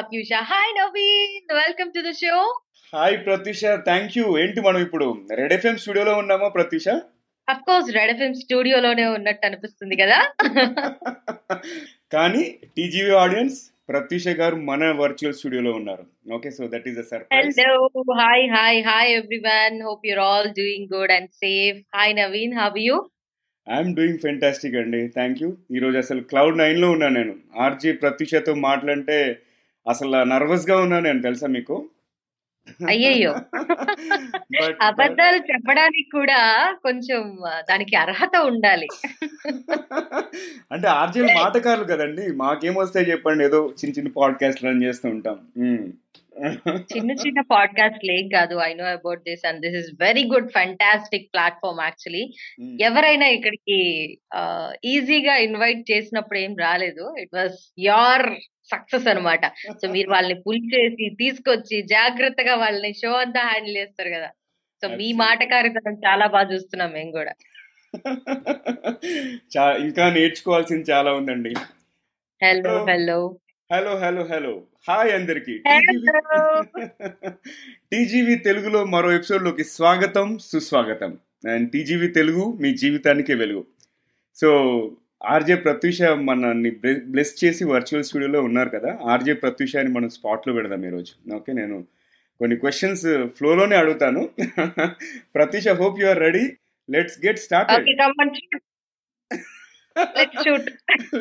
Pratyusha. Hi Naveen, welcome to the show. Hi Pratyusha. Thank you ఏంటి మనం ఇప్పుడు? Red FM స్టూడియోలో ఉన్నామా Pratyusha? Of course red FM స్టూడియోలోనే ఉన్నట్టు అనిపిస్తుంది కదా. కానీ టీజీవీ ఆడియన్స్ ప్రత్యూష గారు మన వర్చువల్ స్టూడియోలో ఉన్నారు. Okay so that is a surprise hello hi hi hi everyone hope your all doing good and safe hi Naveen. How you I'm doing fantastic అండి. Thank you ఈరోజు అసలు క్లౌడ్ నైన్లో ఉన్నాను నేను. ఆర్జీ ప్రత్యూషతో మాట్లాడితే అసలు నర్వస్గా ఉన్నాను నేను తెలుసా మీకు? అయ్యయ్యో. But- అబద్ధాలు చెప్పడానికి కూడా కొంచెం దానికి అర్హత ఉండాలి. అంటే ఆర్జీలు మాటకారులు కదండి. మాకేం వస్తాయి చెప్పండి. ఏదో చిన్న చిన్న పాడ్కాస్ట్ రన్ చేస్తూ ఉంటాం. చిన్న చిన్న పాడ్కాస్ట్ ఏం కాదు. I know about this and this is very good fantastic platform actually. ఎవరైనా ఇక్కడికి ఈజీగా ఇన్వైట్ చేసినప్పుడు ఏం రాలేదు. ఇట్ వాస్ యోర్ సక్సెస్ అన్నమాట. సో మీరు వాళ్ళని పుల్ చేసి తీసుకొచ్చి జాగ్రత్తగా వాళ్ళని షో అంతా హ్యాండిల్ చేస్తారు కదా. సో మీ. మాటకారితనం చాలా బాగా చూస్తున్నాం మేము కూడా. ఇంకా నేర్చుకోవాల్సింది చాలా ఉందండి. Hello. Hello hello hello hello hi అందరికి. టీజీవీ తెలుగులో మరో ఎపిసోడ్లోకి స్వాగతం సుస్వాగతం. అండ్ టీజీవీ తెలుగు మీ జీవితానికే వెలుగు. సో ఆర్జే ప్రత్యూష మనల్ని బ్లెస్ చేసి వర్చువల్ స్టూడియోలో ఉన్నారు కదా. ఆర్జే ప్రత్యూష అని మనం స్పాట్లో పెడదాం ఈరోజు. ఓకే నేను కొన్ని క్వశ్చన్స్ ఫ్లోలోనే అడుగుతాను. Pratyusha hope you are ready let's get start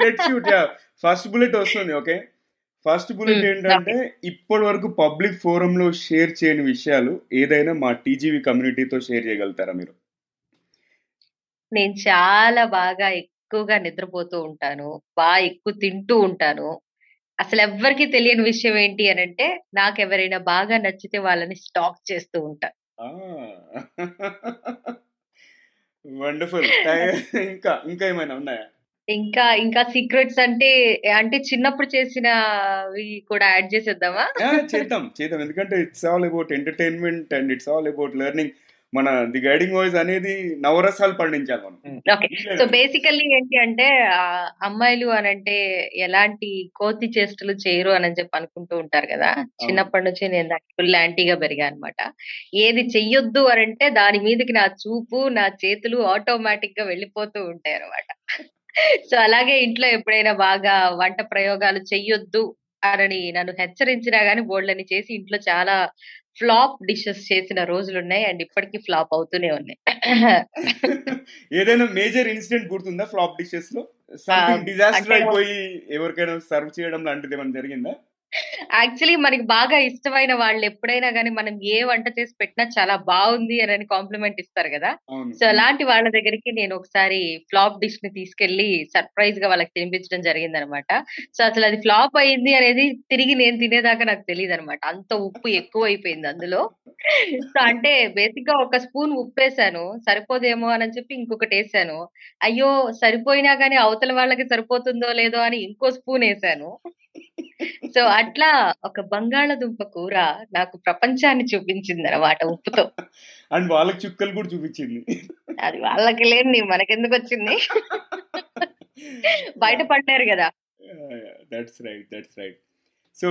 let's shoot ya first bullet వస్తుంది ఓకే ఫస్ట్ బుల్లెట్ ఏంటంటే ఇప్పటి వరకు పబ్లిక్ ఫోరం లో షేర్ చేయని విషయాలు ఏదైనా మా టీజీవీ కమ్యూనిటీతో షేర్ చేయగలుగుతారా మీరు? నేను చాలా బాగా ఎక్కువగా నిద్రపోతూ ఉంటాను బాగా ఎక్కువ తింటూ ఉంటాను. అసలు ఎవ్వరికి తెలియని విషయం ఏంటి అని అంటే నాకు ఎవరైనా బాగా నచ్చితే వాళ్ళని స్టాక్ చేస్తూ ఉంటా. వండర్ఫుల్. ఇంకా ఇంకా ఏమైనా ఉన్నాయా? ఇంకా ఇంకా సీక్రెట్స్ అంటే అంటే చిన్నప్పుడు చేసినవి కూడా యాడ్ చేసేద్దామా? చేద్దాం చేద్దాం. ఎందుకంటే it's all about entertainment and it's all about learning. మన ది గైడింగ్ వాయిస్ అనేది నవరసాలు పండించాలి మనం. ఓకే సో బేసికల్లీ ఏంటి అంటే అమ్మాయిలు అని అంటే ఎలాంటి కోతి చేష్టలు చేయరు అని చెప్పి అనుకుంటూ ఉంటారు కదా. చిన్నప్పటి నుంచి నేను ఫుల్ యాంటీగా పెరిగా అనమాట ఏది చెయ్యొద్దు అని అంటే దాని మీదకి నా చూపు నా చేతులు ఆటోమేటిక్గా వెళ్ళిపోతూ ఉంటాయి అనమాట సో అలాగే ఇంట్లో ఎప్పుడైనా బాగా వంట ప్రయోగాలు చెయ్యొద్దు అని నన్ను హెచ్చరించినా గానీ బోల్డ్ని చేసి ఇంట్లో చాలా ఫ్లాప్ డిషెస్ చేసిన రోజులు ఉన్నాయి అండ్ ఇప్పటికీ ఫ్లాప్ అవుతూనే ఉన్నాయి. ఏదైనా మేజర్ ఇన్సిడెంట్ గుర్తుందా ఫ్లాప్ డిషెస్లో డిజాస్టర్ అయిపోయి ఎవరికైనా సర్వ్ చేయడం లాంటిది ఏమైనా జరిగిందా? యాక్చువల్లీ మనకి బాగా ఇష్టమైన వాళ్ళు ఎప్పుడైనా కానీ మనం ఏ వంట చేసి పెట్టినా చాలా బాగుంది అని కాంప్లిమెంట్ ఇస్తారు కదా. సో అలాంటి వాళ్ళ దగ్గరికి నేను ఒకసారి ఫ్లాప్ డిష్ని తీసుకెళ్ళి సర్ప్రైజ్గా వాళ్ళకి తినిపించడం జరిగింది అనమాట సో అసలు అది ఫ్లాప్ అయింది అనేది తిరిగి నేను తినేదాకా నాకు తెలియదు అనమాట అంత ఉప్పు ఎక్కువ అయిపోయింది అందులో. సో అంటే బేసిక్గా ఒక స్పూన్ ఉప్పు వేసాను సరిపోదేమో అని చెప్పి ఇంకొకటి వేసాను. అయ్యో సరిపోయినా గానీ అవతల వాళ్ళకి సరిపోతుందో లేదో అని ఇంకో స్పూన్ వేసాను. సో అట్లా ఒక బంగాళదుంప కూర నాకు ప్రపంచాన్ని చూపించింది అనమాట ఉప్పుతో. అండ్ వాళ్ళకి చుక్కలు కూడా చూపించింది. అది వాళ్ళకి లేని మనకెందుకు వచ్చింది? బయట పడ్డారు కదా. That's right that's right so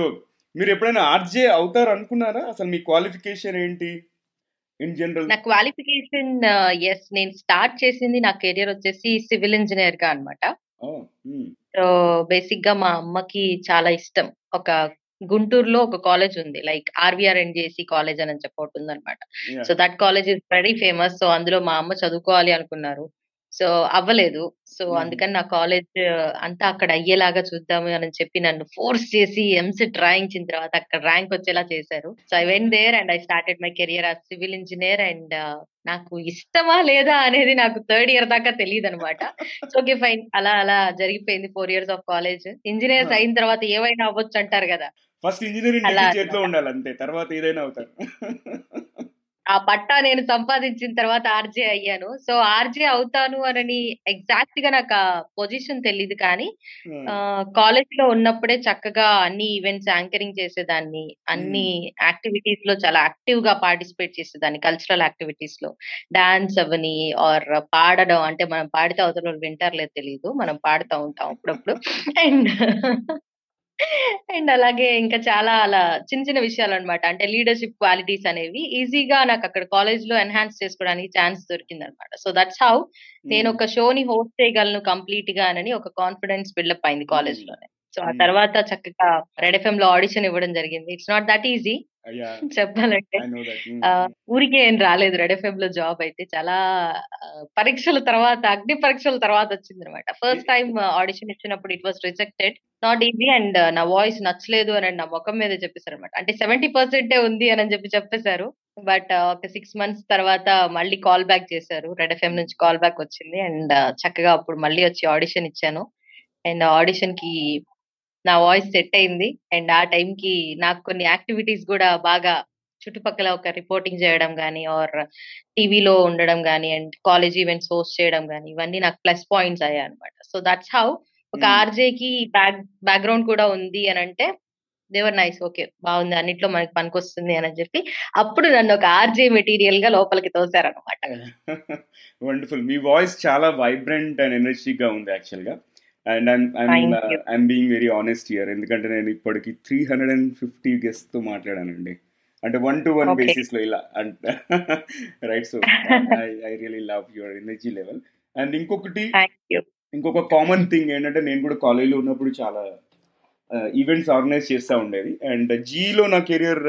మీరు ఎప్పుడైనా ఆర్జే అవుతారు అనుకున్నారా? అసలు మీ క్వాలిఫికేషన్ ఏంటి? ఇన్ జనరల్ నా క్వాలిఫికేషన్ ఎస్ నేను స్టార్ట్ చేసింది నా కెరియర్ వచ్చేసి సివిల్ ఇంజనీర్గా అనమాట సో బేసిక్గా మా అమ్మకి చాలా ఇష్టం. ఒక గుంటూరులో ఒక కాలేజ్ ఉంది. లైక్ ఆర్వీఆర్ ఎన్జిఎస్సి కాలేజ్ అని చెప్పి ఒకటి so that college is very famous. So అందులో మా అమ్మ చదువుకోవాలి అనుకున్నారు. సో అవ్వలేదు. సో. అందుకని నా కాలేజ్ అంతా అక్కడ అయ్యేలాగా చూద్దాము అని చెప్పి నన్ను ఫోర్స్ చేసి ఎంసెట్ రాయించిన తర్వాత అక్కడ ర్యాంక్ వచ్చేలా చేశారు. So I went there and I started my career as civil engineer and నాకు ఇష్టమా లేదా అనేది నాకు థర్డ్ ఇయర్ దాకా తెలియదు అనమాట ఓకే ఫైన్ అలా అలా జరిగిపోయింది four years of college. Engineers. అయిన తర్వాత ఏవైనా అవ్వచ్చు అంటారు కదా. ఫస్ట్ ఇంజనీరింగ్ చేతిలో ఉండాలి అంతే తర్వాత ఏదైనా అవుతారు. ఆ పట్టా నేను సంపాదించిన తర్వాత ఆర్జే అయ్యాను. సో ఆర్జే అవుతాను అని ఎగ్జాక్ట్గా నాకు ఆ పొజిషన్ తెలియదు కానీ కాలేజ్లో ఉన్నప్పుడే చక్కగా అన్ని ఈవెంట్స్ యాంకరింగ్ చేసేదాన్ని. అన్ని యాక్టివిటీస్లో చాలా యాక్టివ్గా పార్టిసిపేట్ చేసేదాన్ని కల్చరల్ యాక్టివిటీస్లో. డాన్స్ అవని ఆర్ పాడడం అంటే మనం పాడితే అవతల వాళ్ళు వింటారు లేదు తెలియదు మనం పాడుతూ ఉంటాం అప్పుడప్పుడు. అండ్ అండ్ అలాగే ఇంకా చాలా అలా చిన్న చిన్న విషయాలన్నమాట. అంటే లీడర్‌షిప్ క్వాలిటీస్ అనేవి ఈజీగా నాకు అక్కడ కాలేజ్‌లో ఎన్హాన్స్ చేసుకోవడానికి ఛాన్స్ దొరికిందన్నమాట. సో దట్స్ హౌ నేను. ఒక షోని హోస్ట్ చేయగలను కంప్లీట్‌గానని ఒక కాన్ఫిడెన్స్ బిల్డప్ అయింది హ్మ్. కాలేజ్‌లోనే. సో ఆ. తర్వాత చక్కగా రెడ్ ఎఫ్ఎంలో ఆడిషన్ ఇవ్వడం జరిగింది. It's not that easy! చెప్పాలంటే. ఊరికే ఏం రాలేదు రెడ్ ఎఫ్ఎంలో జాబ్ అయితే. చాలా పరీక్షల తర్వాత అగ్ని పరీక్షల తర్వాత వచ్చిందన్నమాట. ఎ ఫస్ట్ టైమ్ ఆడిషన్ ఇచ్చినప్పుడు it was rejected. Not easy and నా వాయిస్ నచ్చలేదు అని నా మొఖం మీదే చెప్పేసారన్నమాట. అంటే 70% ఉంది అని చెప్పి చెప్పేసారు. బట్ ఒక 6 మంత్స్ తర్వాత మళ్ళీ కాల్ బ్యాక్ చేశారు. Red FM. నుంచి కాల్ బ్యాక్ వచ్చింది. అండ్ చక్కగా అప్పుడు మళ్ళీ వచ్చి ఆడిషన్ ఇచ్చాను. అండ్ ఆడిషన్‌కి నా వాయిస్ సెట్ అయింది. అండ్ ఆ టైంకి నాకు కొన్ని యాక్టివిటీస్ గూడా బాగా చుట్టుపక్కల ఒక రిపోర్టింగ్ చేయడం గాని, ఆర్ టీవీలో ఉండడం గాని, అండ్ కాలేజ్ ఈవెంట్స్ హోస్ట్ చేయడం గాని, ఇవన్నీ నాకు ప్లస్ పాయింట్స్ అయ్యాయన్నమాట. సో దట్స్ హౌ ఒక హ్మ్. ఆర్‌జేకి బ్యాక్ బ్యాక్‌గ్రౌండ్ కూడా ఉంది అనంటే దే వర్ నైస్. ఓకే. బావుంది. అన్నిట్లో మనకి పనికొస్తుంది అని చెప్పి అప్పుడు నన్ను ఒక ఆర్‌జే మెటీరియల్‌గా లోపలికి తోసారన్నమాట. వండర్‌ఫుల్. మీ వాయిస్ చాలా వైబ్రెంట్ అండ్ ఎనర్జిటిక్‌గా ఉంది యాక్చువల్‌గా. And you. I'm being very honest here. ఎందుకంటే నేను ఇప్పటికి 350 గెస్ట్‌తో మాట్లాడానండి. అంటే వన్ టు వన్. బేసిస్‌లో ఇలా అంట్ right. So I I really love your energy level. And ఇంకొకటి. ఇంకొక కామన్ థింగ్ ఏంటంటే నేను కూడా కాలేజ్‌లో ఉన్నప్పుడు చాలా ఈవెంట్స్ ఆర్గనైజ్ చేస్తా ఉండేది. అండ్ జీలో నా కెరియర్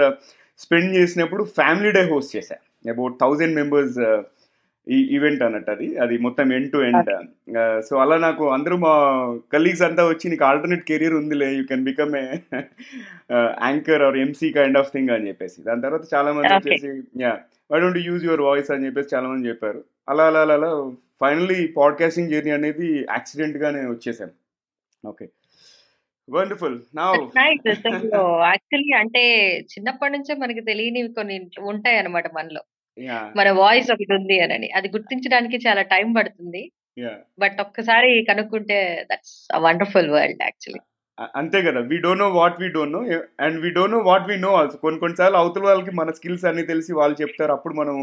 స్పెండ్ చేసినప్పుడు ఫ్యామిలీ డే హోస్ట్ చేశా. అబౌట్ 1000 మెంబర్స్ ఈ ఈవెంట్ అన్నట్టు అది. అది మొత్తం ఎండ్ టు ఎండ్. సో అలా నాకు అందరూ మా కలీగ్స్ అంతా వచ్చి నీకు ఆల్టర్‌నేట్ కెరియర్ ఉందిలే. You can become a anchor or MC kind of thing అని చెప్పేసి. దాని తర్వాత చాలా మంది. వచ్చేసి yah! Why don't you use your voice అని చెప్పేసి చాలా మంది చెప్పారు. అలా అలా అలా అలా ఫైనల్లీ పాడ్‌కాస్టింగ్ జర్నీ అనేది యాక్సిడెంట్‌గానే వచ్చేసాను. ఓకే. వండర్‌ఫుల్. యాక్చువల్లీ అంటే చిన్నప్పటి నుంచే మనకి తెలియనివి కొన్ని ఉంటాయన్నమాట మనలో. మన వాయిస్ ఒకటుంది అనని. అది గుర్తించడానికి చాలా టైం పడుతుంది. బట్ ఒక్కసారి కనుక్కుంటే దట్స్ వండర్‌ఫుల్ వరల్డ్ యాక్చువల్లీ. అంతే కదా! We don't know what we don't know. And we don't know what we know also. కొన్ని కొన్ని సార్లు అవతల వాళ్ళకి మన స్కిల్స్ అన్నీ తెలిసి వాళ్ళు చెప్తారు. అప్పుడు మనం.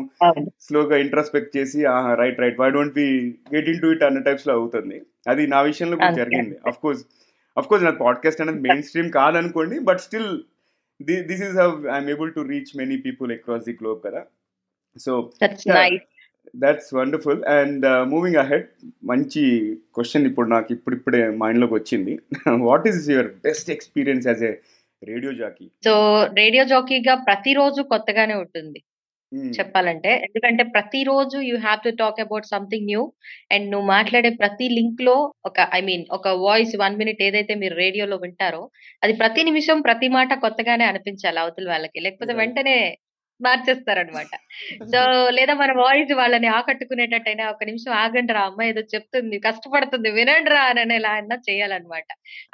స్లోగా ఇంట్రోస్పెక్ట్ చేసి! Right right. Why don't we get into it అన్న టైప్స్‌లో అవుతుంది. అది నా విషయంలో కూడా. జరిగింది. అంతే. ఆఫ్‌కోర్స్ ఆఫ్‌కోర్స్ నాది పాడ్‌కాస్ట్ అనేది mainstream కాదనుకోండి. But still this is how I'm able to reach many people across the globe కదా! So that's yah! Nice. That's wonderful. And moving ahead మంచి క్వెషన్ ఇప్పుడు నాకు ఇప్పుడిప్పుడే మైండ్‌లోకి వచ్చింది. What is your best experience as a radio jockey? So radio జాకీగా ప్రతిరోజు కొత్తగానే ఉంటుంది. హ్మ్. చెప్పాలంటే. ఎందుకంటే ప్రతిరోజు you have to talk about something new. And నువ్వు మాట్లాడే ప్రతి లింక్‌లో ఒక ఐ మీన్ ఒక వాయిస్ 1 మినిట్ ఏదైతే మీరు రేడియోలో వింటారో అది ప్రతి నిమిషం ప్రతి మాట కొత్తగానే అనిపించాలి అవతల వాళ్ళకి. లేకపోతే. వెంటనే మార్చేస్తారన్నమాట. సో లేదా మన వాయిస్ వాళ్ళని ఆకట్టుకునేటట్టయినా "ఒక్క నిమిషం ఆగండిరా! ఆ అమ్మాయి ఏదో చెప్తుంది. కష్టపడుతుంది వినండిరా" అననేలా అన్నా చేయాలన్నమాట.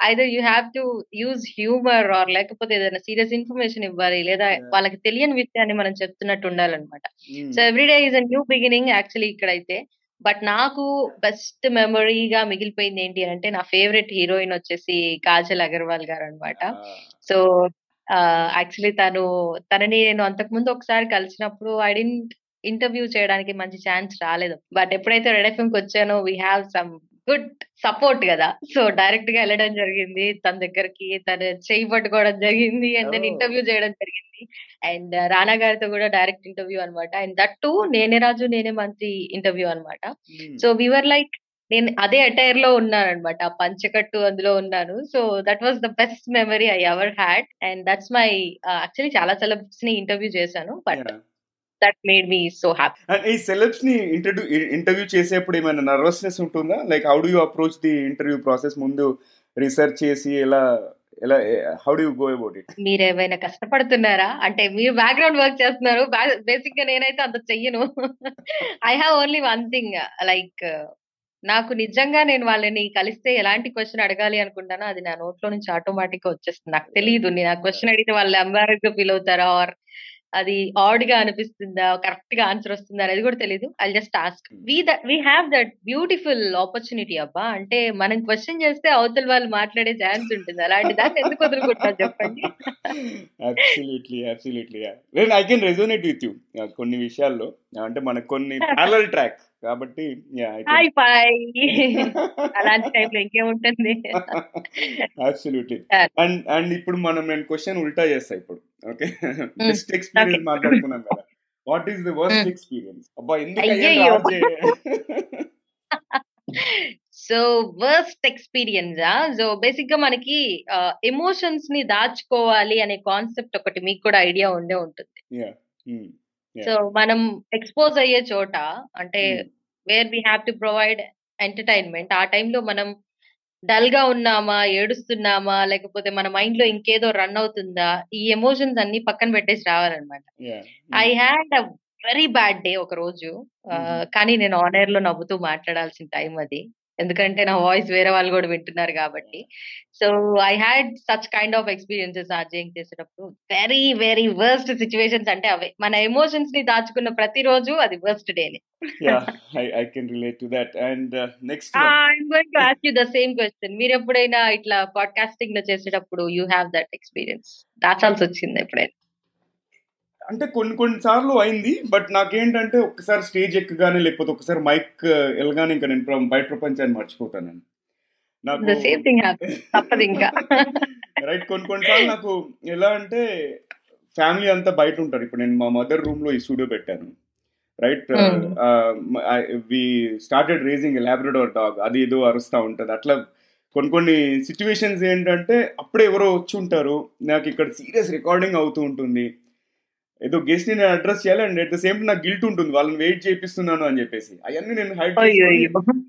Either you have to use humour or లేకపోతే ఏదైనా సీరియస్ ఇన్ఫర్మేషన్ ఇవ్వాలి. లేదా! వాళ్ళకి తెలియని విషయాన్ని మనం చెప్తున్నట్టు ఉండాలన్నమాట. So hmm. Every day is a new beginning actually ఇక్కడైతే. బట్ నాకు బెస్ట్ మెమరీగా మిగిలిపోయింది ఏంటి అనంటే నా ఫేవరెట్ హీరోయిన్ వచ్చేసి 'కాజల్ అగర్వాల్' గారన్నమాట. ఆ! సో యాక్చువల్లీ తను తనని నేను అంతకుముందు ఒకసారి కలిసినప్పుడు ఐ డిడ్ంట్ ఇంటర్వ్యూ చేయడానికి మంచి ఛాన్స్ రాలేదు. బట్ ఎప్పుడైతే రెడ్ ఎఫ్ఎంకి వచ్చానో we have some good support గదా! సో డైరెక్ట్‌గా ఎళ్ళడం జరిగింది తన దగ్గరికి. తను చెయ్యి పట్టుకోవడం జరిగింది. And then! ఇంటర్వ్యూ చేయడం జరిగింది. అండ్ రానా గారితో కూడా డైరెక్ట్ ఇంటర్వ్యూ అన్నమాట. And that too 'Nene Raju Nene మంత్రి' ఇంటర్వ్యూ అన్నమాట. హ్మ్. సో వి వర్ లైక్ నేను అదే అటైర్‌లో ఉన్నానన్నమాట. ఆ పంచెకట్టు అందులో ఉన్నాను. So that was the best memory I ever had. And that's my actually చాలా సెలబ్రిటీస్‌ని ఇంటర్వ్యూ చేశాను. But! That made me so happy. And ఈ ఇంట్రడ్యూ ఇ ఇంటర్వ్యూ చేసేప్పుడు ఏమైనా నర్వస్‌నెస్ ఉంటుందా? Like how do you approach the interview process ముందు రిసర్చ్ చేసి ఎలా ఎలా how do you go about it? మీరేమైనా కష్టపడుతున్నారా? అంటే మీరు బ్యాక్‌గ్రౌండ్ వర్క్ చేస్తున్నారు. బా బేసిక్‌గా నేనైతే అంత చెయ్యను. I have only one thing like నాకు నిజంగా నేను వాళ్ళని కలిస్తే ఎలాంటి క్వెషన్ అడగాలి అనుకుంటానో అది నా నోట్లో నుంచి ఆటోమేటిక్‌గా వచ్చేస్తుంది. నాకు. తెలీదు. నేను ఆ రైట్. అడిగితే వాళ్ళు ఎంబారస్డ్‌గా ఫీల్ అవుతారా? ఆర్ అది ఆడ్గా అనిపిస్తుందా కరెక్ట్గా ఆన్సర్ వస్తుందా అనేది కూడా తెలియదు I just ask we we have that beautiful opportunity అబ్బా. అంటే మనం క్వశ్చన్ చేస్తే అవతల వాళ్ళు మాట్లాడే ఛాన్స్ ఉంటుంది. అలాంటి దాన్ని ఎందుకు వదులుకుంటారు చెప్పండి? అబ్సల్యూట్లీ అబ్సల్యూట్లీ నేను I can resonate with you కొన్ని విషయాల్లో. అంటే మనకు కొన్ని ప్యారల్ ట్రాక్ కాబట్టి అలాంటి టైంలో ఇంకేముంటుంది? అబ్సల్యూట్లీ అండ్ అండ్ ఇప్పుడు మనం నేను క్వశ్చన్ ఉల్టా చేస్తా ఇప్పుడు. ఓకే? బెస్ట్ ఎక్స్పీరియన్స్ మాట్లాడుకున్నాం కదా. What is the worst experience? అబ్బా ఎందుకు సో వర్స్ట్ ఎక్స్పీరియన్స్? సో బేసిక్గా మనకి ఎమోషన్స్ని దాచుకోవాలి అనే కాన్సెప్ట్ ఒకటి మీకు కూడా ఐడియా ఉండే ఉంటుంది. సో మనం ఎక్స్పోజ్ అయ్యే చోట అంటే where we have to provide entertainment ఆ టైంలో మనం డల్గా ఉన్నామా ఏడుస్తున్నామా లేకపోతే మన మైండ్లో ఇంకేదో రన్ అవుతుందా ఈ ఎమోషన్స్ అన్ని పక్కన పెట్టేసి రావాలన్నమాట. I had a very bad day ఒక రోజు కానీ నేను ఆన్ ఎయిర్లో నవ్వుతూ మాట్లాడాల్సిన టైం అది ఎందుకంటే నా వాయిస్ వేరే వాళ్ళు కూడా వింటున్నారు కాబట్టి. So I had such kind of experiences RJing చేసేటప్పుడు. వెరీ వెరీ వర్స్ట్ సిచ్యువేషన్స్ అంటే అవే. మన ఎమోషన్స్ని దాచుకున్న ప్రతి రోజు అది వర్స్ట్ డేనే I can relate to that and next I'm going to ask you the same question మీరు ఎప్పుడైనా ఇట్లా పాడ్కాస్టింగ్లో చేసేటప్పుడు యూ హ్యావ్ దట్ ఎక్స్పీరియన్స్ దాచాల్సి వచ్చింది ఎప్పుడైనా? అంటే కొన్ని కొన్ని సార్లు అయింది బట్ నాకేంటంటే ఒక్కసారి స్టేజ్ ఎక్కగానే లేకపోతే ఒకసారి మైక్ వెళ్ళగానే ఇంకా నేను బయట ప్రపంచాన్ని మర్చిపోతాను నాకు ఇంకా. రైట్ కొన్ని కొన్నిసార్లు నాకు ఎలా అంటే ఫ్యామిలీ అంతా బయట ఉంటారు. ఇప్పుడు నేను మా మదర్ రూమ్లో ఈ స్టూడియో పెట్టాను. Right we started raising Labrador dog అది ఏదో అరుస్తూ ఉంటుంది. అట్లా కొన్ని కొన్ని సిచ్యువేషన్స్ ఏంటంటే అప్పుడే ఎవరో వచ్చి ఉంటారు. నాకు ఇక్కడ సీరియస్ రికార్డింగ్ అవుతూ ఉంటుంది. ఏదో గెస్ట్ని నేను అడ్రస్ చేయాలి అండ్ అట్ ద సేమ్ నాకు గిల్ట్ ఉంటుంది. వాళ్ళని వెయిట్ చేపిస్తున్నాను అని చెప్పేసి. అవన్నీ నేను హైట్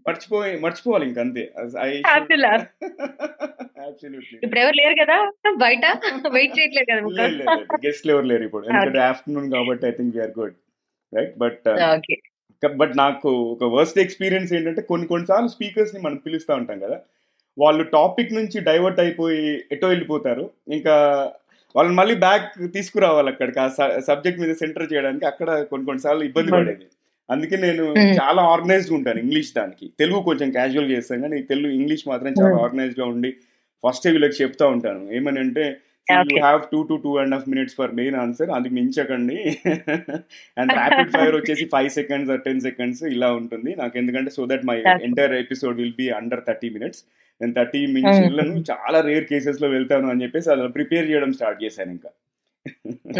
మర్చిపోయి మర్చిపోవాలి ఇంక అంతే. ఇప్పుడు ఎవరు లేరు కదా? బయట? వెయిట్ చేయట్లేదు కదా గెస్ట్ ఎవరు లేరు ఇప్పుడు. ఎందుకంటే ఆఫ్టర్నూన్ కాబట్టి I think we're good right but but నాకు ఒక వర్స్ట్ ఎక్స్పీరియన్స్ ఏంటంటే కొన్ని కొన్నిసార్లు స్పీకర్స్ని మనం పిలుస్తూ ఉంటాం కదా. వాళ్ళు టాపిక్ నుంచి డైవర్ట్ అయిపోయి ఎటో వెళ్ళిపోతారు. ఇంకా వాళ్ళని మళ్ళీ బ్యాక్ తీసుకురావాలి అక్కడికి. ఆ సబ్జెక్ట్ మీద సెంటర్ చేయడానికి అక్కడ కొన్ని కొన్నిసార్లు ఇబ్బంది పడేది. అందుకే నేను చాలా ఆర్గనైజ్డ్ ఉంటాను ఇంగ్లీష్ దానికి. తెలుగు కొంచెం క్యాజువల్ చేస్తాను కానీ తెలుగు ఇంగ్లీష్ మాత్రం చాలా ఆర్గనైజ్డ్గా ఉండి ఫస్ట్ వీళ్ళకి చెప్తా ఉంటాను. ఏమని అంటే you have two to two and half minutes for main answer అది మించకండి. అండ్ ర్యాపిడ్ ఫైర్ వచ్చేసి ఫైవ్ సెకండ్స్ టెన్ సెకండ్స్ ఇలా ఉంటుంది. నాకు ఎందుకంటే so that my entire episode will be under thirty minutes నేను థర్టీ మినిట్స్ వెళ్ళను చాలా రేర్ కేసెస్లో వెళ్తాను అని చెప్పేసి అలా ప్రిపేర్ చేయడం స్టార్ట్ చేశాను ఇంకా.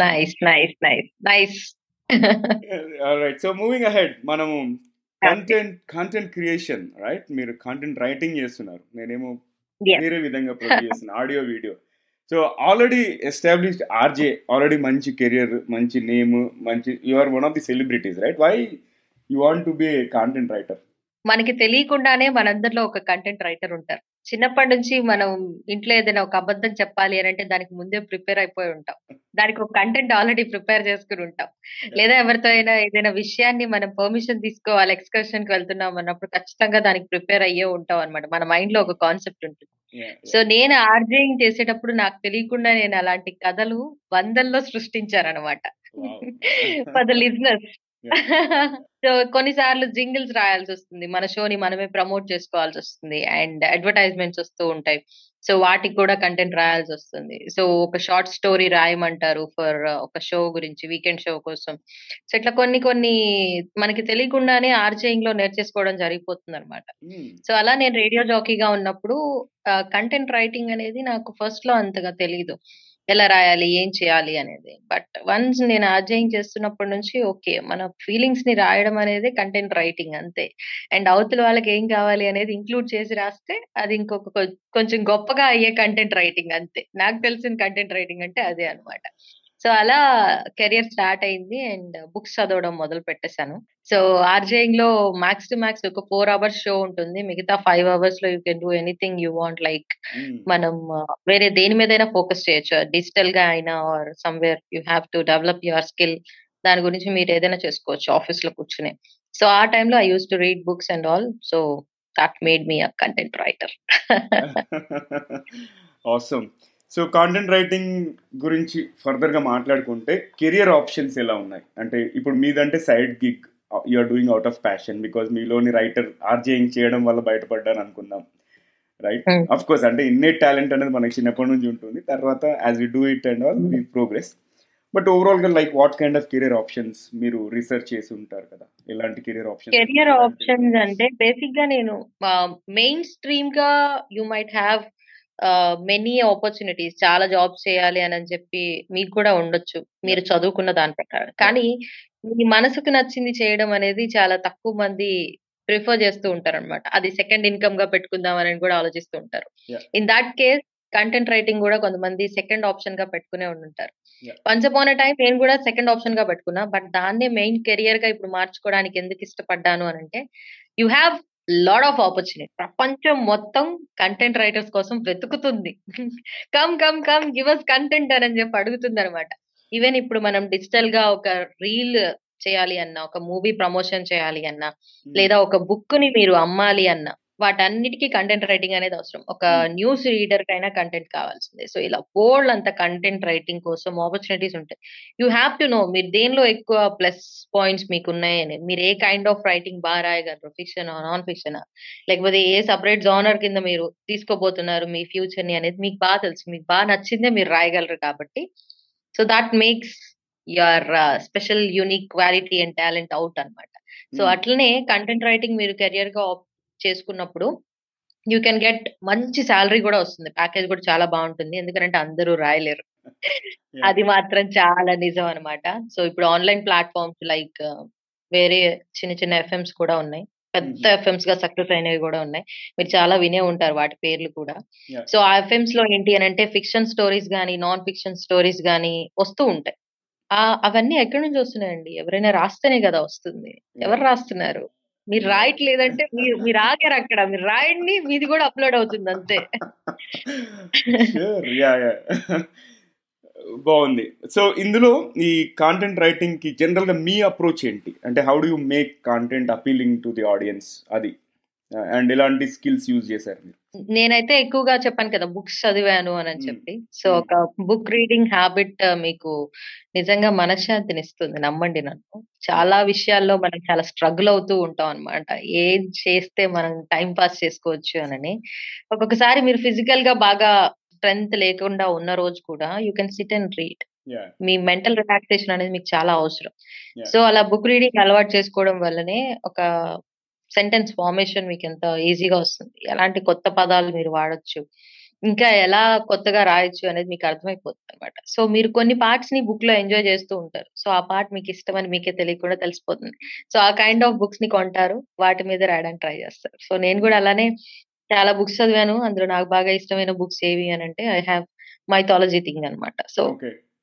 Nice nice nice nice. Right so moving ahead మనము కంటెంట్ కంటెంట్ క్రియేషన్ రైట్ మీరు కంటెంట్ రైటింగ్ చేస్తున్నారు. నేనేమో వేరే విధంగా ప్రొడ్యూస్ చేస్తున్నాను audio video so already established RJ already మంచి కెరియర్ మంచి నేమ్ మంచి you are one of the celebrities right why you want to be content writer మనకి తెలియకుండానే మనందరిలో ఒక కంటెంట్ రైటర్ ఉంటారు. చిన్నప్పటి నుంచి మనం ఇంట్లో ఏదైనా ఒక అబద్ధం చెప్పాలి అని అంటే దానికి ముందే ప్రిపేర్ అయిపోయి ఉంటాం. దానికి ఒక కంటెంట్ ఆల్రెడీ ప్రిపేర్ చేసుకుని ఉంటాం. లేదా ఎవరితో అయినా ఏదైనా విషయాన్ని మనం పర్మిషన్ తీసుకోవాలి ఎక్స్కర్షన్కి వెళ్తున్నాం అన్నప్పుడు ఖచ్చితంగా దానికి ప్రిపేర్ అయ్యే ఉంటాం అనమాట మన మైండ్లో ఒక కాన్సెప్ట్ ఉంటుంది. సో నేను ఆర్జేయింగ్ చేసేటప్పుడు నాకు తెలియకుండా నేను అలాంటి కథలు వందల్లో సృష్టించారనమాట ఫర్ ద లిజినెస్ సో కొన్నిసార్లు జింగిల్స్ రాయాల్సి వస్తుంది. మన షోని మనమే ప్రమోట్ చేసుకోవాల్సి వస్తుంది. అండ్ అడ్వర్టైజ్మెంట్స్ వస్తూ ఉంటాయి. సో వాటికి కూడా కంటెంట్ రాయాల్సి వస్తుంది. సో ఒక షార్ట్ స్టోరీ రాయమంటారు ఫర్ ఒక షో గురించి వీకెండ్ షో కోసం. సో ఇట్లా కొన్ని కొన్ని మనకి తెలియకుండానే ఆర్జేయింగ్లో నేర్చేసుకోవడం జరిగిపోతుంది అనమాట సో అలా నేను రేడియో జాకీగా ఉన్నప్పుడు కంటెంట్ రైటింగ్ అనేది నాకు ఫస్ట్లో అంతగా తెలియదు ఎలా రాయాలి ఏం చేయాలి అనేది. బట్ వన్స్ నేను ఆర్జయింగ్ చేస్తున్నప్పటి నుంచి ఓకే మన ఫీలింగ్స్ని రాయడం అనేది కంటెంట్ రైటింగ్ అంతే. అండ్ అవతల వాళ్ళకి ఏం కావాలి అనేది ఇంక్లూడ్ చేసి రాస్తే అది ఇంకొక కొంచెం గొప్పగా అయ్యే కంటెంట్ రైటింగ్ అంతే. నాకు తెలిసిన కంటెంట్ రైటింగ్ అంటే అదే అనమాట సో అలా కెరియర్ స్టార్ట్ అయింది అండ్ బుక్స్ చదవడం మొదలు పెట్టేశాను. సో ఆర్జేయింగ్లో మ్యాక్స్ టు మ్యాక్స్ ఒక ఫోర్ అవర్స్ షో ఉంటుంది. మిగతా ఫైవ్ అవర్స్లో you can do anything you want like మనం వేరే దేని మీదైనా ఫోకస్ చేయొచ్చు. డిజిటల్గా అయినా or somewhere you have to develop your skill దాని గురించి మీరు ఏదైనా చేసుకోవచ్చు ఆఫీస్లో కూర్చుని. సో ఆ టైంలో I use to read books and all so that made me a content writer so content writing గురించి ఫర్దర్గా మాట్లాడుకుంటే కెరియర్ ఆప్షన్స్ ఎలా ఉన్నాయి? అంటే ఇప్పుడు మీదంటే side gig or doing out of passion because మీలోని రైటర్ ఆర్జేయింగ్ చేయడం వల్ల బయటపడ్డాను అనుకుందాం రైట్. అఫ్ కోర్స్ అంటే ఇన్నేట్ టాలెంట్ అనేది మనకి చిన్నప్పటి నుంచి ఉంటుంది. తర్వాత as we do it and all we progress but ఓవరాల్గా like what kind of career options మీరు రీసెర్చ్ చేసి ఉంటారు కదా? ఎలాంటి కెరియర్ ఆప్షన్స్ కెరియర్ ఆప్షన్స్ అంటే బేసిక్గా నేను main స్ట్రీమ్గా you might have many opportunities చాలా జాబ్స్ చేయాలి అని అని చెప్పి మీకు కూడా ఉండొచ్చు. మీరు చదువుకున్న దాని ప్రకారం. కానీ మీ మనసుకు నచ్చింది చేయడం అనేది చాలా తక్కువ మంది ప్రిఫర్ చేస్తూ ఉంటారు అనమాట అది సెకండ్ ఇన్కమ్గా పెట్టుకుందాం అని కూడా ఆలోచిస్తూ ఉంటారు. In that case content writing కూడా కొంతమంది సెకండ్ ఆప్షన్గా పెట్టుకునే. వన్స్ అపాన్ టైం నేను కూడా సెకండ్ ఆప్షన్గా పెట్టుకున్నా బట్ దాన్నే మెయిన్ కెరియర్గా ఇప్పుడు మార్చుకోవడానికి ఎందుకు ఇష్టపడ్డాను అని అంటే you have lot of opportunity ప్రపంచం మొత్తం కంటెంట్ రైటర్స్ కోసం వెతుకుతుంది. Come come come give us content అని చెప్పి అడుగుతుంది అనమాట ఈవెన్ ఇప్పుడు మనం డిజిటల్గా ఒక రీల్ చేయాలి అన్నా ఒక మూవీ ప్రమోషన్ చేయాలి అన్నా లేదా ఒక బుక్ని మీరు అమ్మాలి అన్న వాటన్నిటికీ కంటెంట్ రైటింగ్ అనేది అవసరం. ఒక. న్యూస్ రీడర్ కైనా కంటెంట్ కావాల్సిందే. సో ఇలా బోల్డ్ అంత కంటెంట్ రైటింగ్ కోసం ఆపర్చునిటీస్ ఉంటాయి. యూ హ్యావ్ టు నో మీరు దేనిలో ఎక్కువ ప్లస్ పాయింట్స్ మీకు ఉన్నాయని మీరు ఏ కైండ్ ఆఫ్ రైటింగ్ బాగా రాయగలరు? ఫిక్షన్ నాన్ ఫిక్షన్ లేకపోతే ఏ సపరేట్ జానర్ కింద మీరు తీసుకోబోతున్నారు మీ ఫ్యూచర్ని అనేది మీకు బాగా తెలుసు. మీకు బాగా నచ్చిందే మీరు రాయగలరు కాబట్టి. So that makes your special unique quality and talent out అన్నమాట. సో అట్లనే కంటెంట్ రైటింగ్ మీరు కెరియర్గా చేసుకున్నప్పుడు యూ కెన్ గెట్ మంచి శాలరీ కూడా వస్తుంది. ప్యాకేజ్ కూడా చాలా బాగుంటుంది. ఎందుకంటే అందరూ రాయలేరు. అది మాత్రం చాలా నిజం అన్నమాట. సో ఇప్పుడు ఆన్లైన్ ప్లాట్ఫామ్స్ లైక్ వేరే చిన్న చిన్న ఎఫ్ఎంస్ కూడా ఉన్నాయి. పెద్ద. ఎఫ్ఎంస్గా సక్సెస్ అయినవి కూడా ఉన్నాయి. మీరు చాలా వినే ఉంటారు వాటి పేర్లు కూడా. సో ఆ ఎఫ్ఎంస్లో ఏంటి అని అంటే ఫిక్షన్ స్టోరీస్ గానీ నాన్ ఫిక్షన్ స్టోరీస్ గానీ వస్తూ ఉంటాయి. ఆ అవన్నీ ఎక్కడి నుంచి వస్తున్నాయండి? ఎవరైనా రాస్తేనే కదా వస్తుంది. ఎవరు రాస్తున్నారు? మీరు రాయట్లేదంటే మీరు మీరు ఆగారు అక్కడ. మీరు రాయండి మీది కూడా అప్లోడ్ అవుతుంది అంతే. బాగుంది. సో ఇందులో ఈ కాంటెంట్ రైటింగ్కి జనరల్గా మీ అప్రోచ్ ఏంటి? అంటే how do you make content appealing to the audience అది. అండ్ ఎలాంటి స్కిల్స్ యూజ్ చేశారు మీరు. నేనైతే ఎక్కువగా చెప్పాను కదా బుక్స్ చదివాను అని. చెప్పి. సో. ఒక బుక్ రీడింగ్ హ్యాబిట్ మీకు నిజంగా మనశ్శాంతిని ఇస్తుంది. నమ్మండి నన్ను. చాలా విషయాల్లో మనం చాలా స్ట్రగుల్ అవుతూ ఉంటాం అన్నమాట. ఏం చేస్తే మనం టైం పాస్ చేసుకోవచ్చు అని. ఒక్కొక్కసారి మీరు ఫిజికల్గా బాగా స్ట్రెంగ్త్ లేకుండా ఉన్న రోజు కూడా you can sit and read. Me mental relaxation అనేది మీకు చాలా అవసరం. సో అలా బుక్ రీడింగ్ అలవాటు చేసుకోవడం వల్లనే ఒక సెంటెన్స్ ఫార్మేషన్ మీకు ఎంత ఈజీగా వస్తుంది. ఎలాంటి కొత్త పదాలు మీరు వాడొచ్చు. ఇంకా ఎలా కొత్తగా రాయొచ్చు అనేది మీకు అర్థమైపోతుంది అనమాట సో మీరు కొన్ని పార్ట్స్ని బుక్లో ఎంజాయ్ చేస్తూ ఉంటారు. సో ఆ పార్ట్ మీకు ఇష్టం అని మీకే తెలియకుండా తెలిసిపోతుంది. సో ఆ కైండ్ ఆఫ్ బుక్స్ని కొంటారు. వాటి మీద రాయడానికి ట్రై చేస్తారు. సో నేను కూడా అలానే చాలా బుక్స్ చదివాను. అందులో నాకు బాగా ఇష్టమైన బుక్స్ ఏవి అని అంటే ఐ హ్యావ్ మైథాలజీ థింగ్ అన్నమాట. సో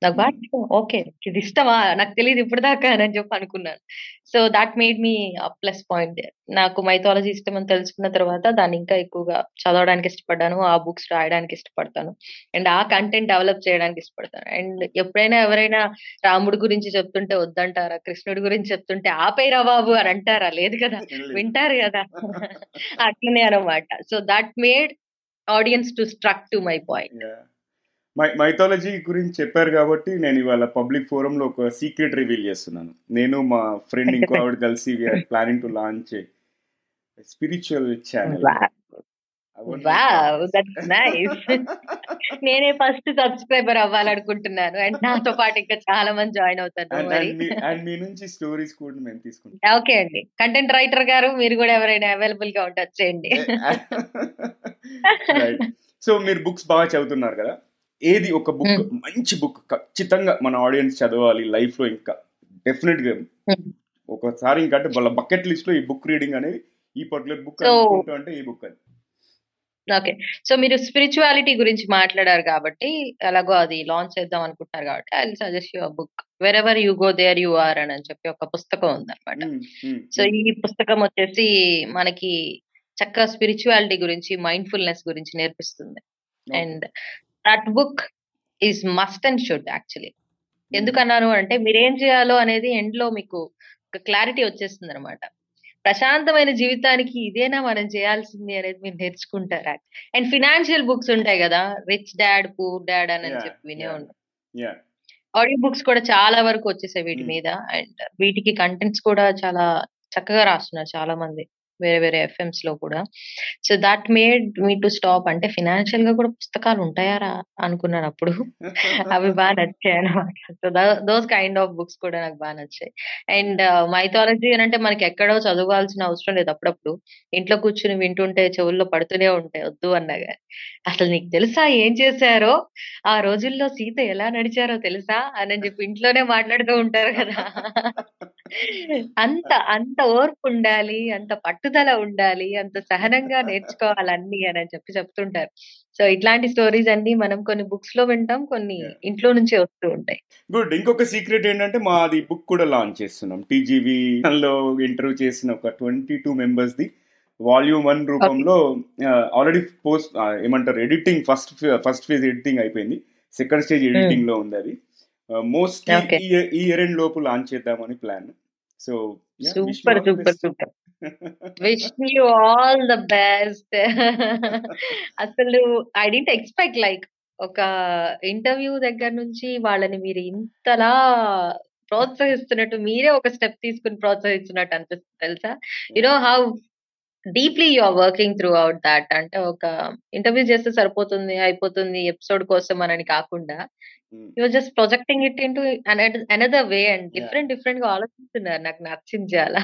నాకు బాగా ఇష్టం. ఓకే. ఇది ఇష్టమా? నాకు తెలియదు ఇప్పుడు దాకా అని చెప్పి అనుకున్నాను. So that made me plus point నాకు మైథాలజీ ఇష్టం అని తెలుసుకున్న తర్వాత దాన్ని ఇంకా ఎక్కువగా చదవడానికి ఇష్టపడ్డాను ఆ బుక్స్ రాయడానికి ఇష్టపడతాను. అండ్ ఆ కంటెంట్ డెవలప్ చేయడానికి ఇష్టపడతాను. అండ్ ఎప్పుడైనా ఎవరైనా రాముడి గురించి చెప్తుంటే వద్దంటారా? కృష్ణుడి గురించి చెప్తుంటే ఆపేరా బాబు అని అంటారా? లేదు కదా? వింటారు కదా? అట్లనే అనమాట so that made audience to struck to my point mythology గురించి చెప్పారు కాబట్టి నేను ఇవాళ పబ్లిక్ ఫోరం లో ఒక సీక్రెట్ రివీల్ చేస్తున్నాను. నేను మా ఫ్రెండ్ ఇంకో ఆవిడ కలిసి we're planning to launch spiritual channel. నేనే ఫస్ట్ సబ్స్క్రైబర్ అవ్వాలనుకుంటున్నాను అండ్ నాతో పాటు ఇంకా చాలా మంది జాయిన్ అవుతారు అండ్ మీ నుంచి స్టోరీస్ కూడా మేము తీసుకుంటాం. ఓకే అండి. కంటెంట్ రైటర్ గారు మీరు కూడా ఎవరైనా అవైలబుల్గా వచ్చేయండి. రైట్ సో మీరు బుక్స్ బాగా చదువుతున్నారు కదా? ఏది ఒక బుక్. మంచి బుక్ ఖచ్చితంగా మన ఆడియన్స్ చదవాలి లైఫ్లో ఇంకా డెఫినెట్గా. ఒకసారి ఇంకా అంటే వాళ్ళ బకెట్ లిస్ట్లో ఈ బుక్ రీడింగ్ అనేది ఈ పర్టికులర్ బుక్ అంటే ఈ బుక్ అది ఓకే సో మీరు స్పిరిచువాలిటీ గురించి మాట్లాడారు కాబట్టి ఎలాగో అది లాంచ్ చేద్దాం అనుకుంటున్నారు కాబట్టి I suggest your book wherever you go there you are అని చెప్పి ఒక పుస్తకం ఉందన్నమాట సో. ఈ పుస్తకం వచ్చేసి మనకి చక్కగా స్పిరిచువాలిటీ గురించి మైండ్ఫుల్నెస్ గురించి నేర్పిస్తుంది. And that book is must and should actually. ఎందుకన్నాను అంటే మీరు ఏం చేయాలో అనేది ఎండ్లో మీకు క్లారిటీ వచ్చేస్తుంది అనమాట ప్రశాంతమైన జీవితానికి ఇదేనా మనం చేయాల్సింది అనేది మీరు నేర్చుకుంటారు అండ్ ఫినాన్షియల్ బుక్స్ ఉంటాయి కదా రిచ్ డాడ్ పూర్ డాడ్ అని చెప్పి వినే. ఉంటాం ఆడియో బుక్స్ కూడా చాలా వరకు వచ్చేసాయి వీటి Hmm. మీద అండ్ వీటికి కంటెంట్స్ కూడా చాలా చక్కగా రాస్తున్నారు చాలా మంది వేరే వేరే ఎఫ్ఎంస్లో కూడా. So that made me to stop అంటే ఫినాన్షియల్గా కూడా పుస్తకాలు ఉంటాయారా అనుకున్నాను అప్పుడు. అవి బాగా నచ్చాయి అనమాట so those kind of books కూడా నాకు బాగా నచ్చాయి. అండ్ మైథాలజీ uh, అని అంటే మనకి ఎక్కడో చదవాల్సిన అవసరం లేదు అప్పుడప్పుడు. ఇంట్లో కూర్చుని వింటుంటే చెవుల్లో పడుతూనే ఉంటాయి వద్దు అన్నగా అసలు నీకు తెలుసా ఏం చేశారో? ఆ రోజుల్లో సీత ఎలా నడిచారో తెలుసా? అని చెప్పి ఇంట్లోనే మాట్లాడుతూ ఉంటారు కదా. అంత అంత ఓర్పు ఉండాలి అంత పట్టుదల ఉండాలి అంత సహనంగా నేర్చుకోవాలి అన్ని అని చెప్పి చెప్తుంటారు. సో ఇట్లాంటి స్టోరీస్ అన్ని మనం కొన్ని బుక్స్లో వింటాం కొన్ని. ఇంట్లో నుంచే వస్తూ ఉంటాయి. గుడ్. ఇంకొక సీక్రెట్ ఏంటంటే మాది బుక్ కూడా లాంచ్ చేస్తున్నాం. టీజీవీ లో ఇంటర్వ్యూ చేసిన ఒక twenty two members the volume one రూపంలో ఆల్రెడీ పోస్ట్ ఏమంటారు editing first first phase editing అయిపోయింది. సెకండ్ స్టేజ్ ఎడిటింగ్లో ఉంది అది. మోస్ట్లీ. ఈ ఈ ఇయర్ ఎండ్ లోపు లాంచ్ చేద్దామని plan. So super super super wish you all the best అసలు ఐ డింట్ ఎక్స్పెక్ట్ లైక్ ఒక ఇంటర్వ్యూ దగ్గర నుంచి వాళ్ళని మీరు ఇంతలా ప్రోత్సహిస్తున్నట్టు మీరే ఒక స్టెప్ తీసుకుని ప్రోత్సహిస్తున్నట్టు అనిపిస్తుంది తెలుసా? You know how deeply you are working throughout that. అంటే ఒక ఇంటర్వ్యూ చేస్తే సరిపోతుంది అయిపోతుంది ఎపిసోడ్ కోసం అని కాకుండా your just projecting it into another way and different డిఫరెంట్గా ఆలోచిస్తున్నారు నాకు నచ్చింది చాలా.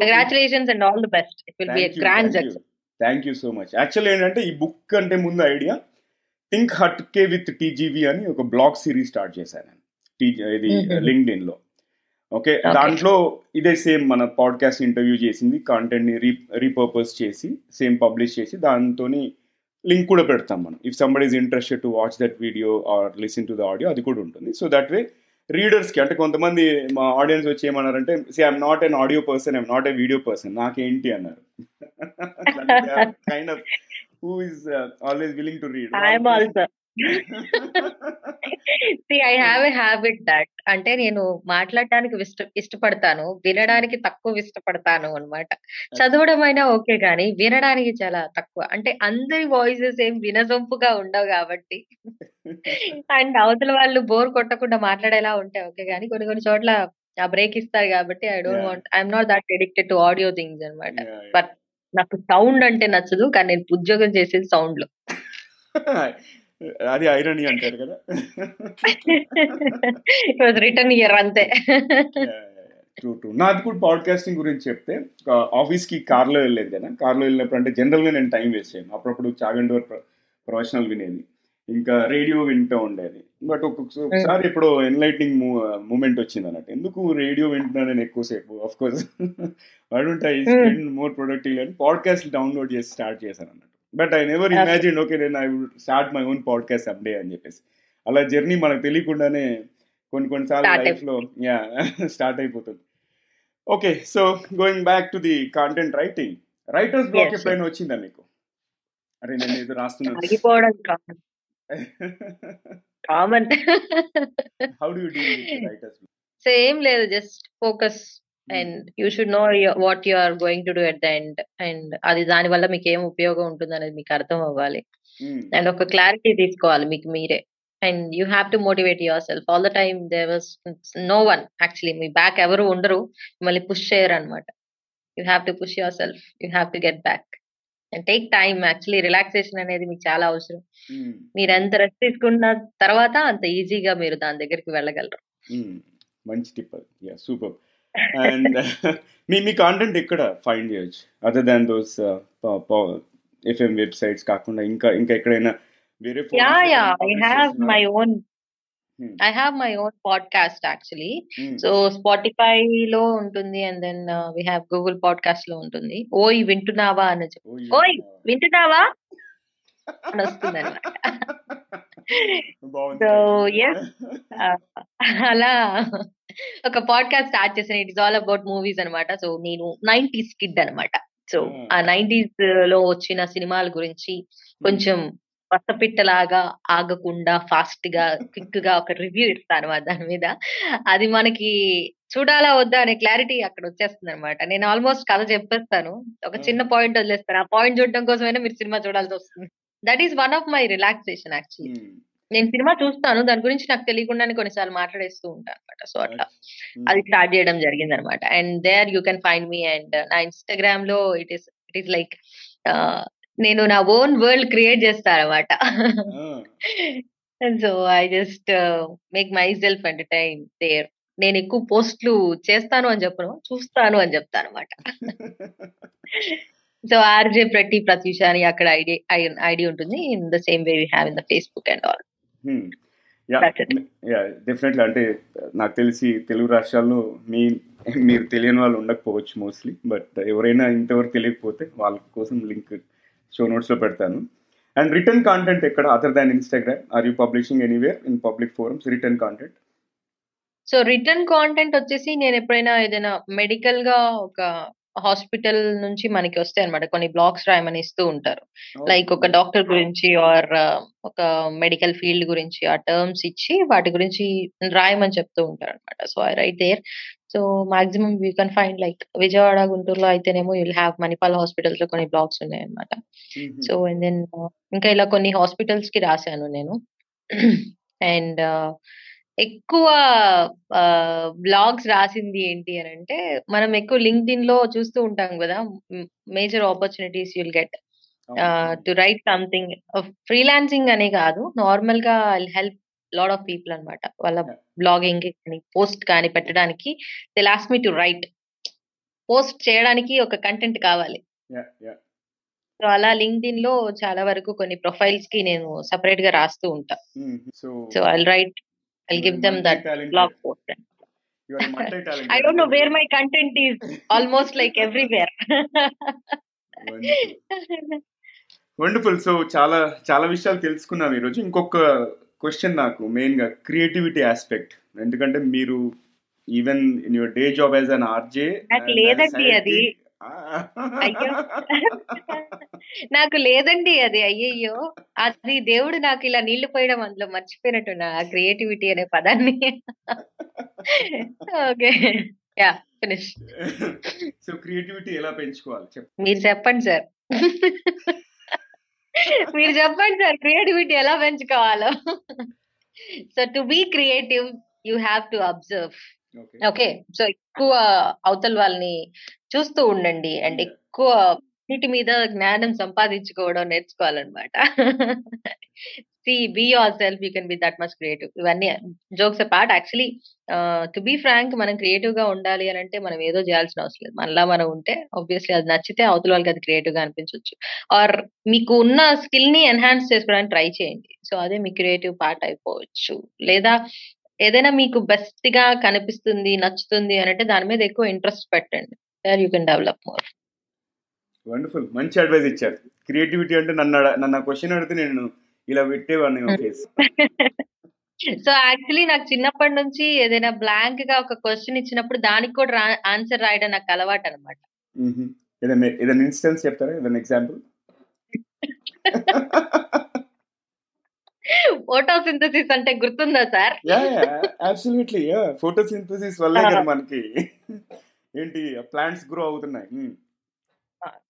Congratulations and all the best. It will be grand thank you so much. Actual ఏంటంటే ఈ బుక్ అంటే ముందు idea think hatke with TGV అని ఒక బ్లాగ్ సిరీస్ స్టార్ట్ చేశాను టీ- ఇది. లింక్డ్ ఇన్లో ఓకే దాంట్లో ఇదే సేమ్ మన పాడ్కాస్ట్ ఇంటర్వ్యూ చేసింది కాంటెంట్ని రీ రీపర్పస్ చేసి సేమ్ పబ్లిష్ చేసి దాంతో లింక్ కూడా పెడతాం మనం. If somebody is interested to watch that video or listen to the audio అది కూడా ఉంటుంది. సో దట్ వే రీడర్స్కి అంటే కొంతమంది మా ఆడియన్స్ వచ్చి ఏమన్నారంటే see I'm not an audio person I'm not a video person నాకేంటి అన్నారు. Kind of who is always willing to read see I have a habit that అంటే నేను మాట్లాడడానికి ఇష్ట ఇష్టపడతాను వినడానికి తక్కువ ఇష్టపడతాను అన్నమాట. చదవడం అయినా ఓకే కానీ వినడానికి చాలా తక్కువ. అంటే అందరి వాయిసెస్ ఏం వినసొంపుగా ఉండవు కాబట్టి. అండ్ అవతల వాళ్ళు బోర్ కొట్టకుండా మాట్లాడేలా ఉంటాయి ఓకే కానీ కొన్ని కొన్ని చోట్ల ఆ బ్రేక్ ఇస్తారు కాబట్టి I don't. Want I'm not that addicted to audio things అన్నమాట. But- నాకు సౌండ్ అంటే నచ్చదు కానీ నేను ఉద్యోగం చేసేది సౌండ్లో. అది ఐరనీ అంటారు కదా. రిటర్న్ ఇయర్ అంతే. ట్రూ ట్రూ నాది కూడా పాడ్కాస్టింగ్ గురించి చెప్తే ఆఫీస్కి కార్లో వెళ్ళేది కదా. కార్లో వెళ్ళినప్పుడు అంటే జనరల్గా నేను టైం వేస్ట్ చేయను. అప్పుడప్పుడు చాగండోర్ ప్రొఫెషనల్ వినేది. ఇంకా రేడియో వింటూ ఉండేది. బట్ ఒక్కొక్కసారి ఎప్పుడో ఎన్లైటింగ్ మూమెంట్ వచ్చింది అన్నట్టు. ఎందుకు రేడియో వింటున్నా నేను ఎక్కువసేపు? ఆఫ్ కోర్స్ వాడుంటే ఐ స్పెండ్ మోర్ ప్రొడక్టివ్ అని పాడ్కాస్ట్ డౌన్లోడ్ చేసి స్టార్ట్ చేశాను అన్నట్టు. But I never. Imagine okay నేను I would start my own podcast అప్డే అని చెప్పేసి. అలా జర్నీ మనకు తెలియకుండానే కొన్ని కొన్నిసార్లు Start లైఫ్లో యా స్టార్ట్ అయిపోతుంది. Okay so going back to the content writing writer's block ఎప్పుడైనా వచ్చిందా మీకు అరే నేను ఇది రాస్తున్నాను common how do you deal with writers so ఏం లేదు just focus and you should know what you are going to do at the end and అది దాని వల్ల మీకు ఏం ఉపయోగం ఉంటుంది అనేది మీకు అర్థం అవ్వాలి. అండ్ ఒక క్లారిటీ తీసుకోవాలి మీకు మీరే. And you have to motivate yourself all the time there was no one actually me back ఎవరు ఉండరు. మిమ్మల్ని పుష్ చేయరు అనమాట you have to push yourself you have to get back and take time actually relaxation అనేది మీకు చాలా అవసరం. మీరు ఎంత రెస్ట్ తీసుకున్న తర్వాత అంత ఈజీగా మీరు దాని దగ్గరికి వెళ్ళగలరు. మంచి టిప్ అది. యా సూపర్ అండ్ మీ మీ కాంటెంట్ ఎక్కడ ఫైండ్ చేయొచ్చు other than those FM websites కాకుండా ఇంకా ఇంకా ఎక్కడైనా వేరే I have? My own Hmm. I have my own podcast actually Hmm. So Spotify లో ఉంటుంది and then we have Google పాడ్కాస్ట్లో ఉంటుంది ఓయ్ వింటున్నావా అని చెప్పి ఓయ్. వింటున్నావా అని వస్తుంది అనమాట title. yes. అలా ఒక పాడ్కాస్ట్ స్టార్ట్ చేసిన it is all about movies అన్నమాట. సో నేను నైన్టీస్ కిడ్ అన్నమాట. సో. ఆ నైన్టీస్లో వచ్చిన సినిమాల గురించి కొంచెం పసపిట్టలాగా ఆగకుండా ఫాస్ట్గా క్విక్గా ఒక రివ్యూ ఇస్తాను దాని మీద. అది మనకి చూడాలా వద్దా అనే క్లారిటీ అక్కడ వచ్చేస్తుంది అనమాట నేను ఆల్మోస్ట్ కథ చెప్పేస్తాను. ఒక చిన్న పాయింట్ వదిలేస్తాను. ఆ పాయింట్ చూడడం కోసమైనా మీరు సినిమా చూడాల్సి వస్తుంది. That is one of my relaxation actually నేను సినిమా చూస్తాను. దాని గురించి నాకు తెలియకుండానే కొన్నిసార్లు మాట్లాడేస్తూ ఉంటాను అనమాట సో అట్లా. ఉమ్, అది స్టార్ట్ చేయడం జరిగింది అనమాట and there you can find me and నా ఇన్స్టాగ్రామ్లో it is it is like నేను నా ఓన్ వరల్డ్ క్రియేట్ చేస్తాను అనమాట so I just make myself entertain there నేను ఎక్కువ పోస్ట్లు చేస్తాను అని చెప్పను చూస్తాను అని చెప్తాను అనమాట సో ఆర్జే ప్రతి ప్రత్యూష అని అక్కడ ఐడి ఐడి ఉంటుంది. In the same way we have in the Facebook and all definitely అంటే నాకు తెలిసి తెలుగు రాష్ట్రాల్లో మీ మీరు తెలియని వాళ్ళు ఉండకపోవచ్చు మోస్ట్లీ బట్ ఎవరైనా ఇంతవరకు తెలియకపోతే వాళ్ళ కోసం లింక్ షో నోట్స్లో పెడతాను. అండ్ రిటర్న్ కాంటెంట్ ఎక్కడ? Other than Instagram are you publishing anywhere in public forums written content so written content వచ్చేసి నేను ఎప్పుడైనా ఏదైనా మెడికల్గా ఒక హాస్పిటల్ నుంచి మనకి వస్తాయి అనమాట కొన్ని బ్లాగ్స్ రాయమని ఇస్తూ ఉంటారు లైక్ ఒక డాక్టర్ గురించి ఆర్ ఒక మెడికల్ ఫీల్డ్ గురించి ఆ టర్మ్స్ ఇచ్చి వాటి గురించి రాయమని చెప్తూ ఉంటారు అనమాట so I write there. So maximum you can find like Vijayawada గుంటూరులో అయితేనేమో యుల్ హ్యావ్ మణిపాల్ హాస్పిటల్స్లో కొన్ని బ్లాగ్స్ ఉన్నాయి అనమాట సో అండ్ దెన్ ఇంకా ఇలా కొన్ని హాస్పిటల్స్కి రాశాను నేను. అండ్ ఎక్కువ బ్లాగ్స్ రాసింది ఏంటి అని అంటే మనం ఎక్కువ లింక్డ్ ఇన్లో చూస్తూ ఉంటాం కదా major opportunities you'll get to write something freelancing అనే కాదు నార్మల్గా హెల్ప్ లాడ్ ఆఫ్ పీపుల్ అన్నమాట. వాళ్ళ. బ్లాగింగ్ కానీ పోస్ట్ కానీ పెట్టడానికి they lost me to write post చేయడానికి ఒక కంటెంట్ కావాలి. సో అలా లింక్డ్ ఇన్లో చాలా వరకు కొన్ని ప్రొఫైల్స్కి నేను సపరేట్గా రాస్తూ ఉంటా. So so I write I give them that blog post I don't know where my content is almost like everywhere wonderful so చాలా చాలా విషయాలు తెలుసుకున్నాం ఈరోజు ఇంకొక క్వశ్చన్ నాకు మెయిన్గా క్రియేటివిటీ ఆస్పెక్ట్ ఎందుకంటే మీరు even in your day job as an RJ లేదండి అది. అయ్యో. నాకు లేదండి అది. అయ్యయ్యో. అది దేవుడు నాకు ఇలా నీళ్ళు పోయడం అందులో మర్చిపోయినట్టున్నా ఆ క్రియేటివిటీ అనే పదాన్ని. Okay. Yeah finish. So creativity ఎలా పెంచుకోవాలి? మీరు చెప్పండి సార్. మీరు చెప్పండి సార్. క్రియేటివిటీ ఎలా పెంచుకోవాలో. So to be creative you have to observe. Okay. So ఎక్కువ అవతల వాళ్ళని చూస్తూ ఉండండి. అండ్. ఎక్కువ వీటి మీద జ్ఞానం సంపాదించుకోవడం నేర్చుకోవాలన్నమాట. See be yourself you can be that much creative ఇవన్నీ jokes part actually to be frank మనం క్రియేటివ్గా ఉండాలి అని అంటే మనం ఏదో చేయాల్సిన అవసరం లేదు. మనలా మనం ఉంటే ఆబ్వియస్లీ అది నచ్చితే అవతల వాళ్ళకి అది క్రియేటివ్గా అనిపించవచ్చు ఆర్ మీకు ఉన్న స్కిల్ని ఎన్హాన్స్ చేసుకోవడానికి ట్రై చేయండి. సో అదే మీ క్రియేటివ్ పార్ట్ అయిపోవచ్చు. లేదా ఏదైనా మీకు బెస్ట్గా కనిపిస్తుంది నచ్చుతుంది అని అంటే దాని మీద ఎక్కువ ఇంట్రెస్ట్ పెట్టండి. You can develop more wonderful మంచి అడ్వైస్ ఇచ్చారు. క్రియేటివిటీ అంటే నన్ను నన్ను క్వశ్చన్ అడిగితే నేను ఇలా పెట్టేవాడిని ఫేస్ సో యాక్చువల్లీ నాకు చిన్నప్పటి నుంచి ఏదైనా బ్లాంక్గా ఒక క్వశ్చన్ ఇచ్చినప్పుడు దానికి కూడా ఆన్సర్ రాయడం నాకు అలవాటు అనమాట ఏదైనా ఇన్స్టెన్స్ చెప్తారా? ఏదైనా ఎగ్జాంపుల్ ఫోటోసింథసిస్ అంటే గుర్తుందా సార్? అబ్సల్యూట్లీ ఫోటోసింథసిస్ వల్లే కదా మనకి. ఏంటి ప్లాంట్స్ గ్రో అవుతున్నాయి.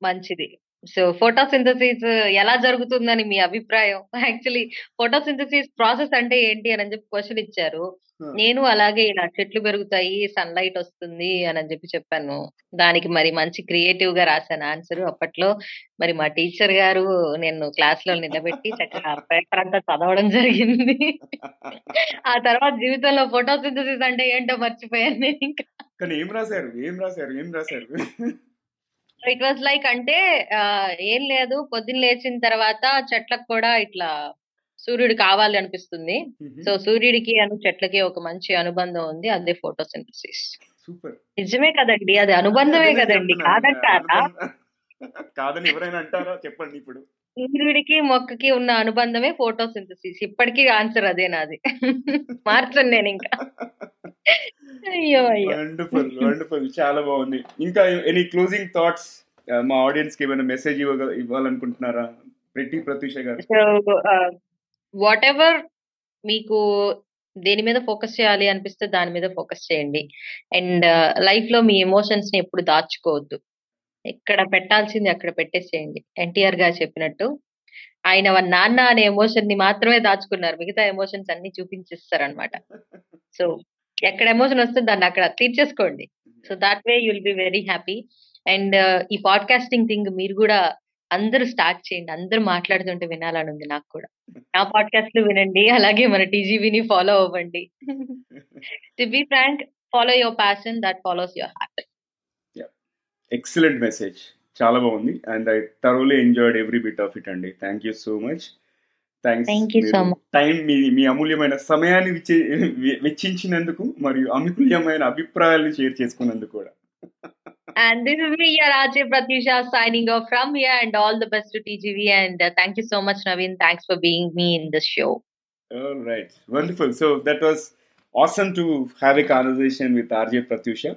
మంచిది. సో ఫోటోసింథసిస్ ఎలా జరుగుతుందని మీ అభిప్రాయం? యాక్చువల్లీ ఫోటోసింథసిస్ ప్రాసెస్ అంటే ఏంటి అని చెప్పి క్వశ్చన్ ఇచ్చారు. నేను అలాగే ఇలా చెట్లు పెరుగుతాయి సన్ లైట్ వస్తుంది అని చెప్పి చెప్పాను. దానికి మరి మంచి క్రియేటివ్గా రాశాను ఆన్సర్. అప్పట్లో మరి మా టీచర్ గారు నేను క్లాస్లో నిలబెట్టి చక్కగా పేపర్ అంతా చదవడం జరిగింది. ఆ తర్వాత జీవితంలో ఫోటోసింథసిస్ అంటే ఏంటో మర్చిపోయాను నేను ఇంకా. కానీ ఏం రాశారు? ఏం రాశారు? ఏం రాశారు? ఇట్ వాజ్ లైక్ అంటే ఏం లేదు. పొద్దున్న లేచిన తర్వాత చెట్లకు కూడా ఇట్లా సూర్యుడు కావాలి అనిపిస్తుంది. సో సూర్యుడికి అను చెట్లకి ఒక మంచి అనుబంధం ఉంది. అదే ఫోటోసింథసిస్. సూపర్. నిజమే కదండి. అది అనుబంధమే కదండి. కాదంటారా? కాదని ఎవరైనా అంటారా? చెప్పండి ఇప్పుడు. సూర్యుడికి మొక్కకి ఉన్న అనుబంధమే ఫోటోసింథసిస్. ఇప్పటికీ ఆన్సర్ అదే నాది. మార్చను నేను ఇంకా. అయ్యో అయ్యో. Wonderful wonderful. చాలా బాగుంది. ఇంకా ఎనీ క్లోజింగ్ థాట్స్? మా ఆడియన్స్కి ఏమైనా మెసేజ్ ఇవ్వాలనుకుంటున్నారా? ప్రతి ప్రత్యూష గారు. వాట్ ఎవర్ మీకు దేని మీద ఫోకస్ చేయాలి అనిపిస్తే దాని మీద ఫోకస్ చేయండి. అండ్ లైఫ్లో మీ ఎమోషన్స్ని ఎప్పుడు దాచుకోవద్దు. ఎక్కడ పెట్టాల్సింది అక్కడ పెట్టేసేయండి. ఎన్టీఆర్ గారు చెప్పినట్టు ఆయన వాళ్ళ నాన్న అనే ఎమోషన్ని మాత్రమే దాచుకున్నారు. మిగతా ఎమోషన్స్ అన్ని చూపించేస్తారు అనమాట సో ఎక్కడ ఎమోషన్ వస్తే దాన్ని అక్కడ తీర్చేసుకోండి. So that way you'll be very happy and ఈ పాడ్కాస్టింగ్ థింగ్ మీరు కూడా అందరూ స్టార్ట్ చేయండి. అందరూ మాట్లాడుతుంటే వినాలని ఉంది నాకు కూడా. నా పాడ్కాస్ట్ వినండి అలాగే మన టీజీవీని ఫాలో అవ్వండి. To be frank follow your passion that follows your heart excellent message చాలా బాగుంది and I thoroughly enjoyed every bit of it అండి thank you so much thanks. Time మీ మీ అమూల్యమైన సమయాన్ని వెచ్చించినందుకు మరియు అమూల్యమైన అభిప్రాయాలను షేర్ చేసుకున్నందుకు కూడా And this is me, your RJ Pratyusha, signing off from here. And all the best to TGV. And uh, thank you so much, Naveen. Thanks for being me in this show. All right, wonderful. So that was awesome to have a conversation with RJ Pratyusha.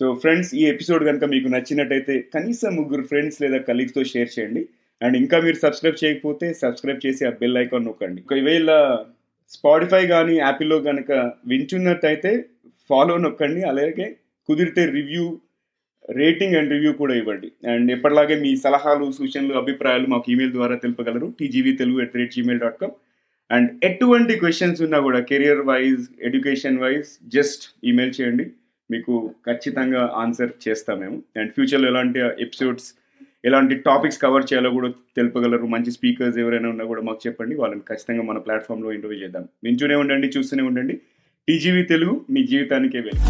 So friends ఈ episode కనుక మీకు నచ్చినట్టయితే కనీసం ముగ్గురు friends లేదా కలీగ్స్తో share చేయండి. And ఇంకా మీరు సబ్స్క్రైబ్ చేయకపోతే సబ్స్క్రైబ్ చేసి ఆ బెల్ ఐకాన్ నొక్కండి. ఒకవేళ స్పాటిఫై కానీ యాపిల్లో కనుక వింటున్నట్టయితే ఫాలో నొక్కండి. అలాగే కుదిరితే రివ్యూ రేటింగ్ అండ్ రివ్యూ కూడా ఇవ్వండి. అండ్ ఎప్పటిలాగే మీ సలహాలు సూచనలు అభిప్రాయాలు మాకు ఈమెయిల్ ద్వారా తెలుపగలరు. TGV Telugu at rate Gmail dot com and ఎటువంటి క్వశ్చన్స్ ఉన్నా కూడా career wise education wise just email చేయండి. మీకు ఖచ్చితంగా ఆన్సర్ చేస్తాం మేము. అండ్ ఫ్యూచర్లో ఎలాంటి ఎపిసోడ్స్ ఎలాంటి టాపిక్స్ కవర్ చేయాలో కూడా తెలుపగలరు. మంచి స్పీకర్స్ ఎవరైనా ఉన్నా కూడా మాకు చెప్పండి. వాళ్ళని ఖచ్చితంగా మన ప్లాట్ఫామ్లో ఇంటర్వ్యూ చేద్దాం. వింటూనే ఉండండి చూస్తూనే ఉండండి. టీజీవీ తెలుగు మీ జీవితానికే వెళ్ళి